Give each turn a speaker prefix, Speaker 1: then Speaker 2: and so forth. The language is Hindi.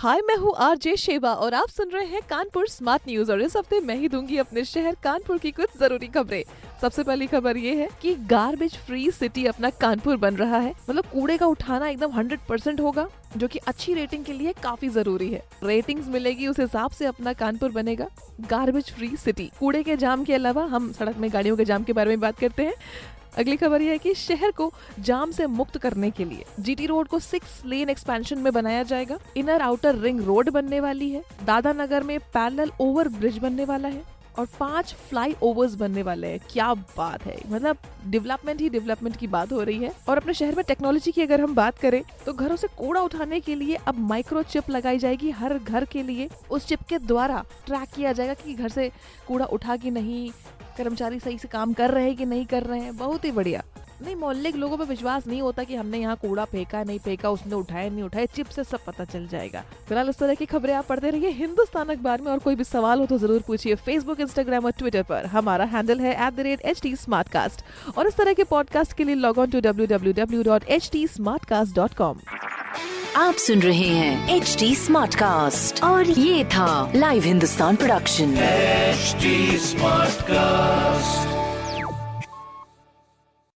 Speaker 1: हाय, मैं हूँ आरजे शेबा और आप सुन रहे हैं कानपुर स्मार्ट न्यूज़ और इस हफ़्ते मैं ही दूँगी अपने शहर कानपुर की कुछ ज़रूरी खबरें। सबसे पहली खबर ये है कि गार्बेज फ्री सिटी अपना कानपुर बन रहा है। मतलब कूड़े का उठाना एकदम 100 परसेंट होगा, जो कि अच्छी रेटिंग के लिए काफ़ी ज़रूरी है। रेटिंग्स मिलेगी, उस हिसाब से अपना कानपुर बनेगा। गार्बेज फ्री सिटी कूड़े के जाम के अलावा हम सड़क में गाड़ियों के जाम के बारे में बात करते हैं। अगली खबर यह है कि शहर को जाम से मुक्त करने के लिए जीटी रोड को सिक्स लेन एक्सपेंशन में बनाया जाएगा। इनर आउटर रिंग रोड बनने वाली है। दादा नगर में पैरेलल ओवर ब्रिज बनने वाला है। और पाँच फ्लाई ओवर्स बनने वाले हैं। क्या बात है। मतलब डेवलपमेंट ही डेवलपमेंट की बात हो रही है। और अपने शहर में टेक्नोलॉजी की अगर हम बात करें तो घरों से कूड़ा उठाने के लिए अब माइक्रो चिप लगाई जाएगी हर घर के लिए। उस चिप के द्वारा ट्रैक किया जाएगा कि घर से कूड़ा उठा कि नहीं, कर्मचारी सही से काम कर रहे हैं कि नहीं कर रहे हैं। बहुत ही बढ़िया। नहीं मोहल्ले के लोगों पे विश्वास नहीं होता कि हमने यहाँ कूड़ा फेंका नहीं फेंका उसने उठाया नहीं उठाया चिप से सब पता चल जाएगा। फ़िलहाल इस तरह की खबरें आप पढ़ते रहिए हिंदुस्तान अखबार में और कोई भी सवाल हो तो ज़रूर पूछिए फेसबुक इंस्टाग्राम और ट्विटर पर। हमारा हैंडल है at the rate H T और इस तरह के पॉडकास्ट के लिए log on to W W W dot H T dot com
Speaker 2: आप सुन रहे हैं एच डी स्मार्ट कास्ट और ये था live Hindustan production
Speaker 3: HD Smartcast.